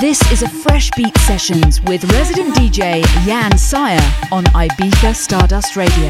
This is a Fresh Beat Sessions with resident DJ Jan Syre on Ibiza Stardust Radio.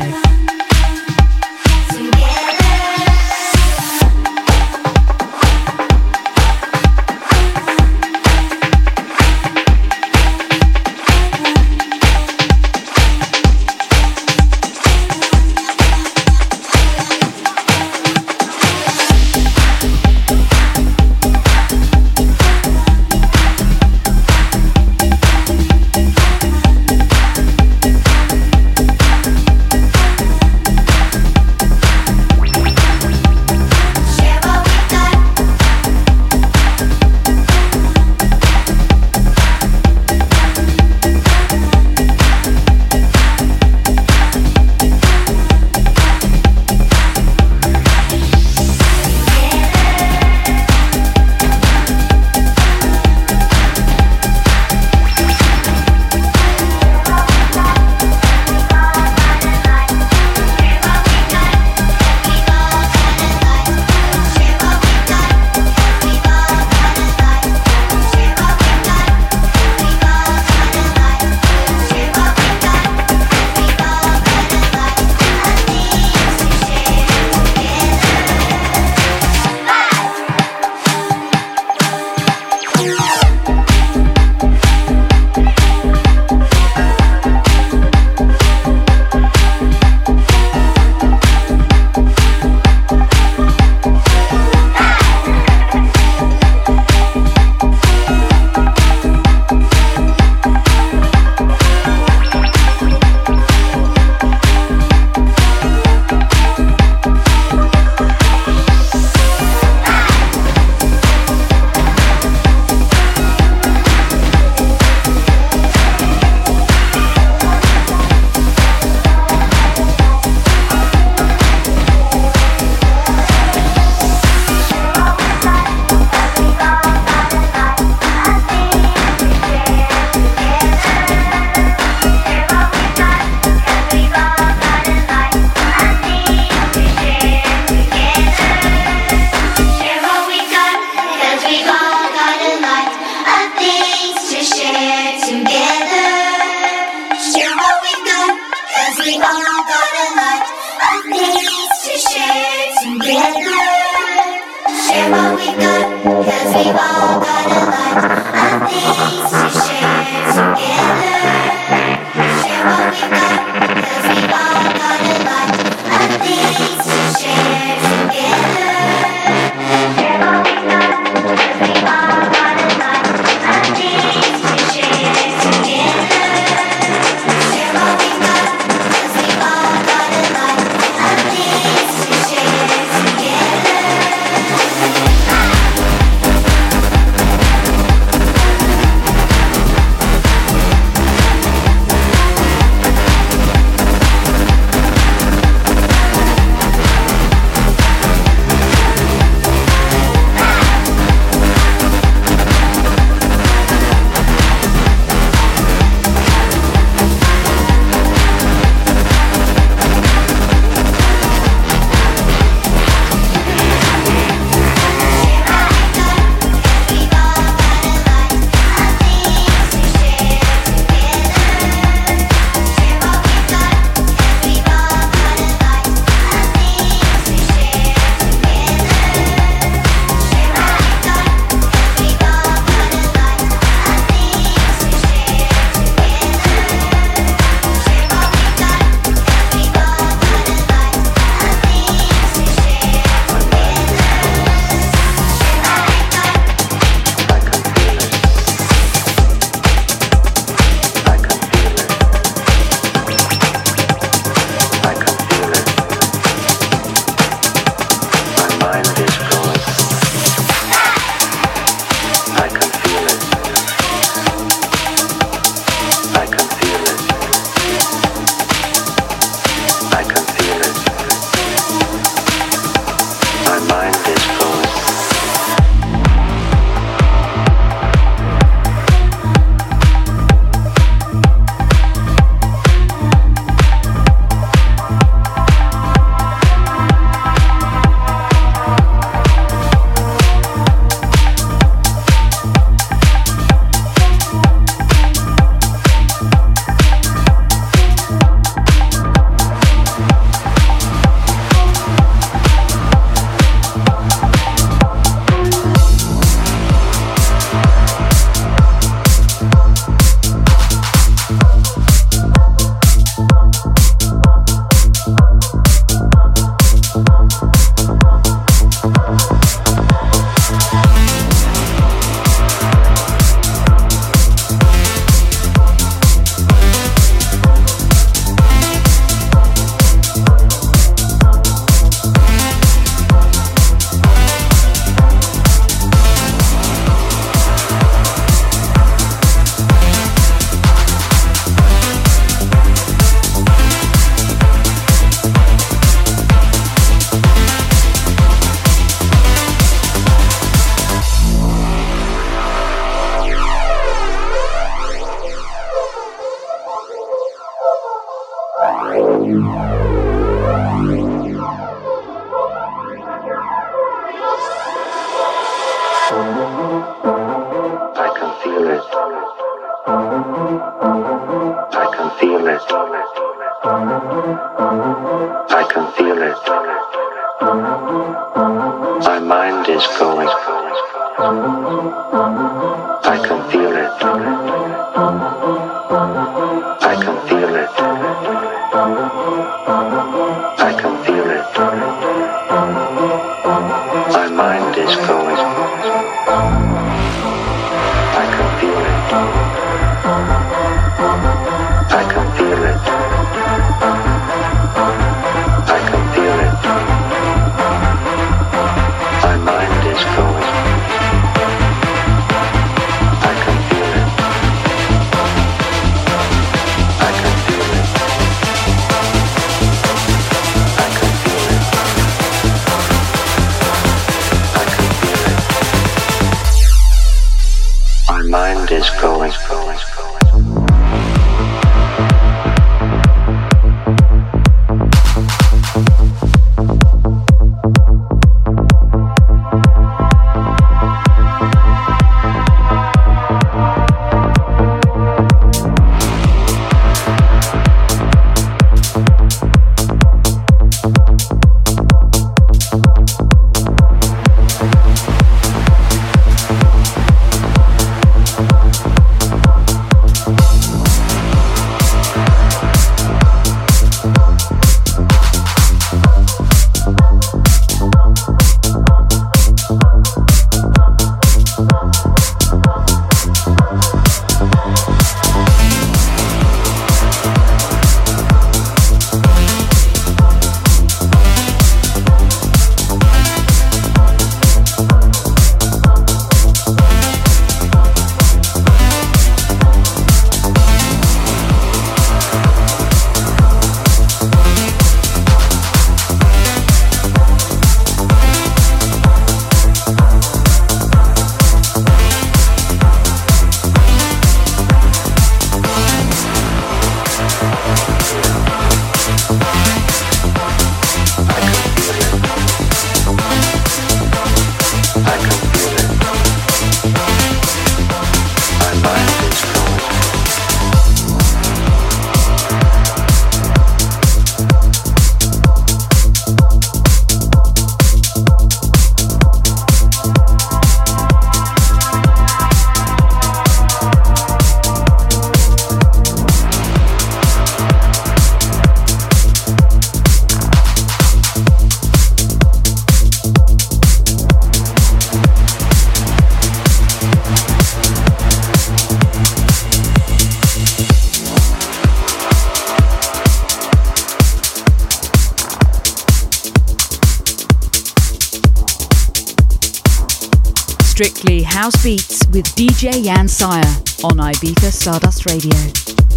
House Beats with DJ Jan Syre on Ibiza Stardust Radio.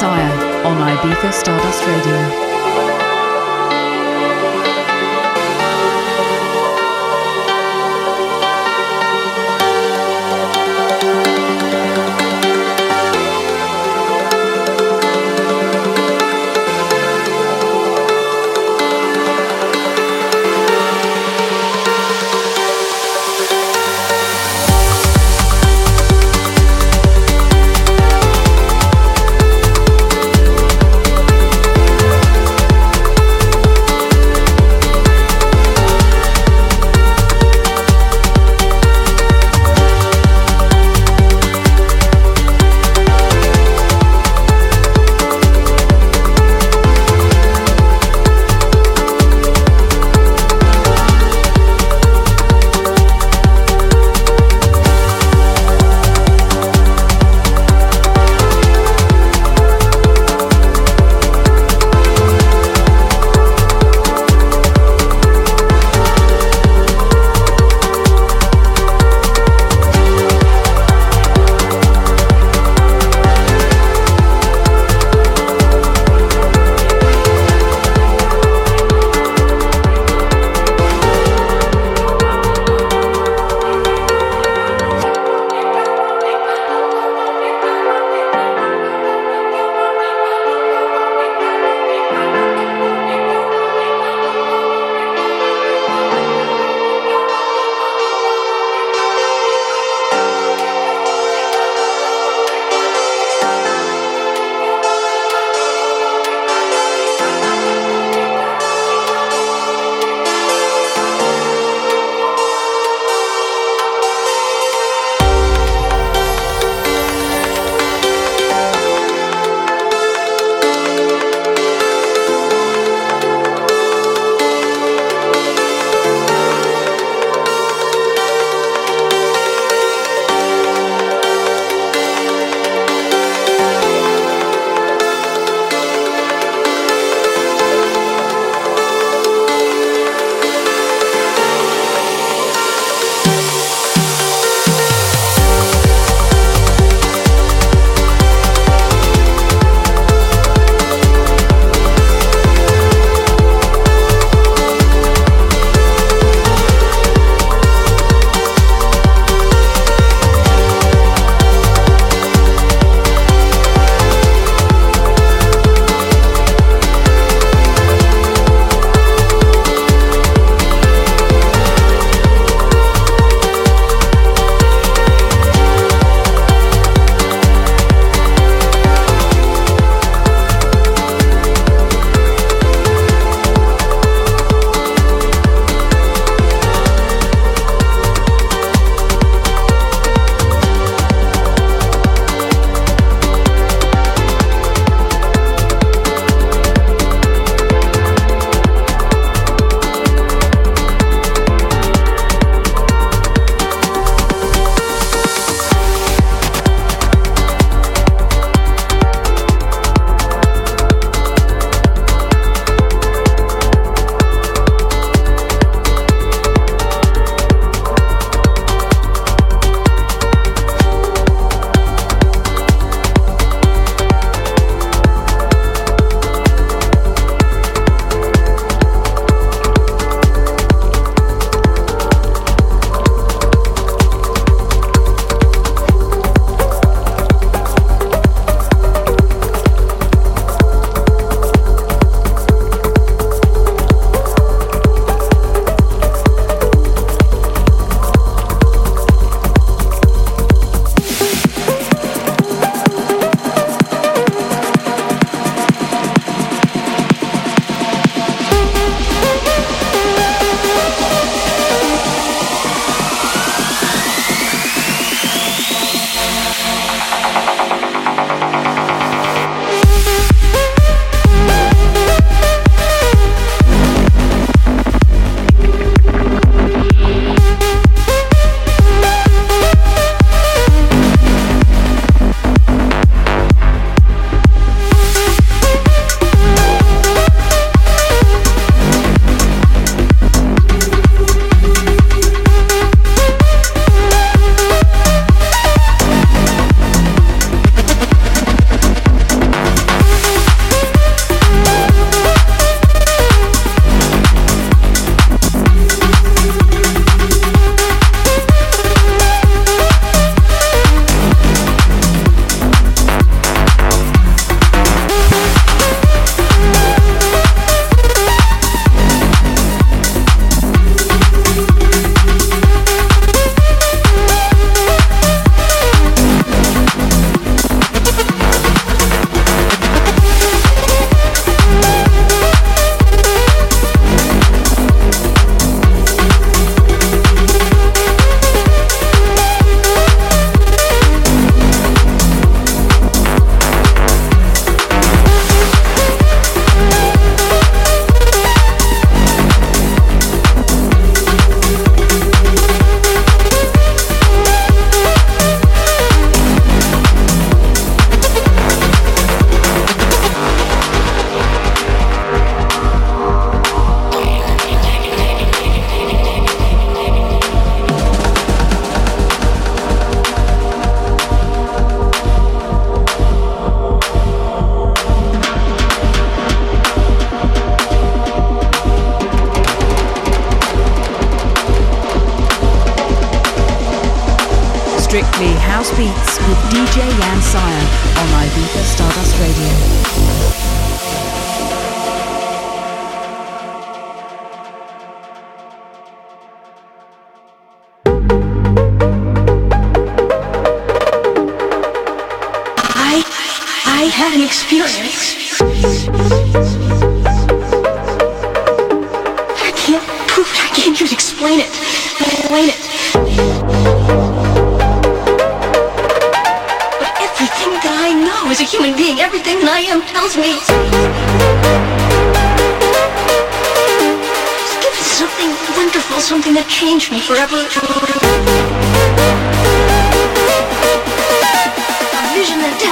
Messiah on Ibiza Stardust Radio.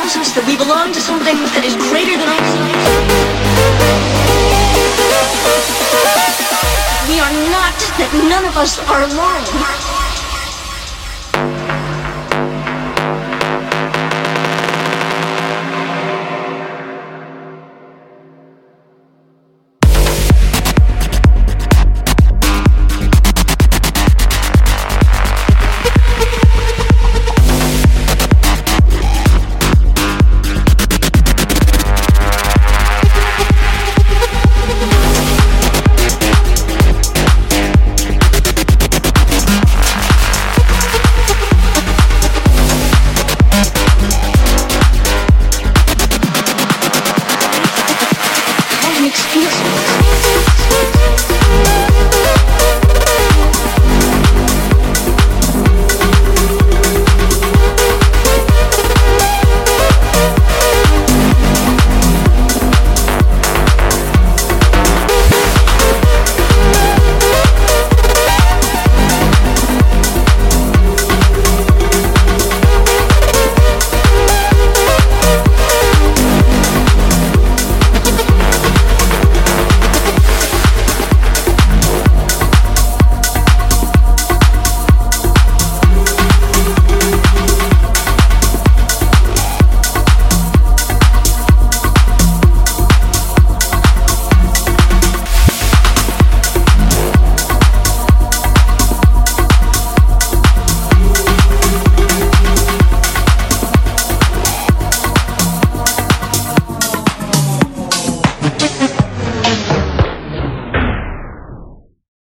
tells us that we belong to something that is greater than ourselves. We are not, that none of us are alone.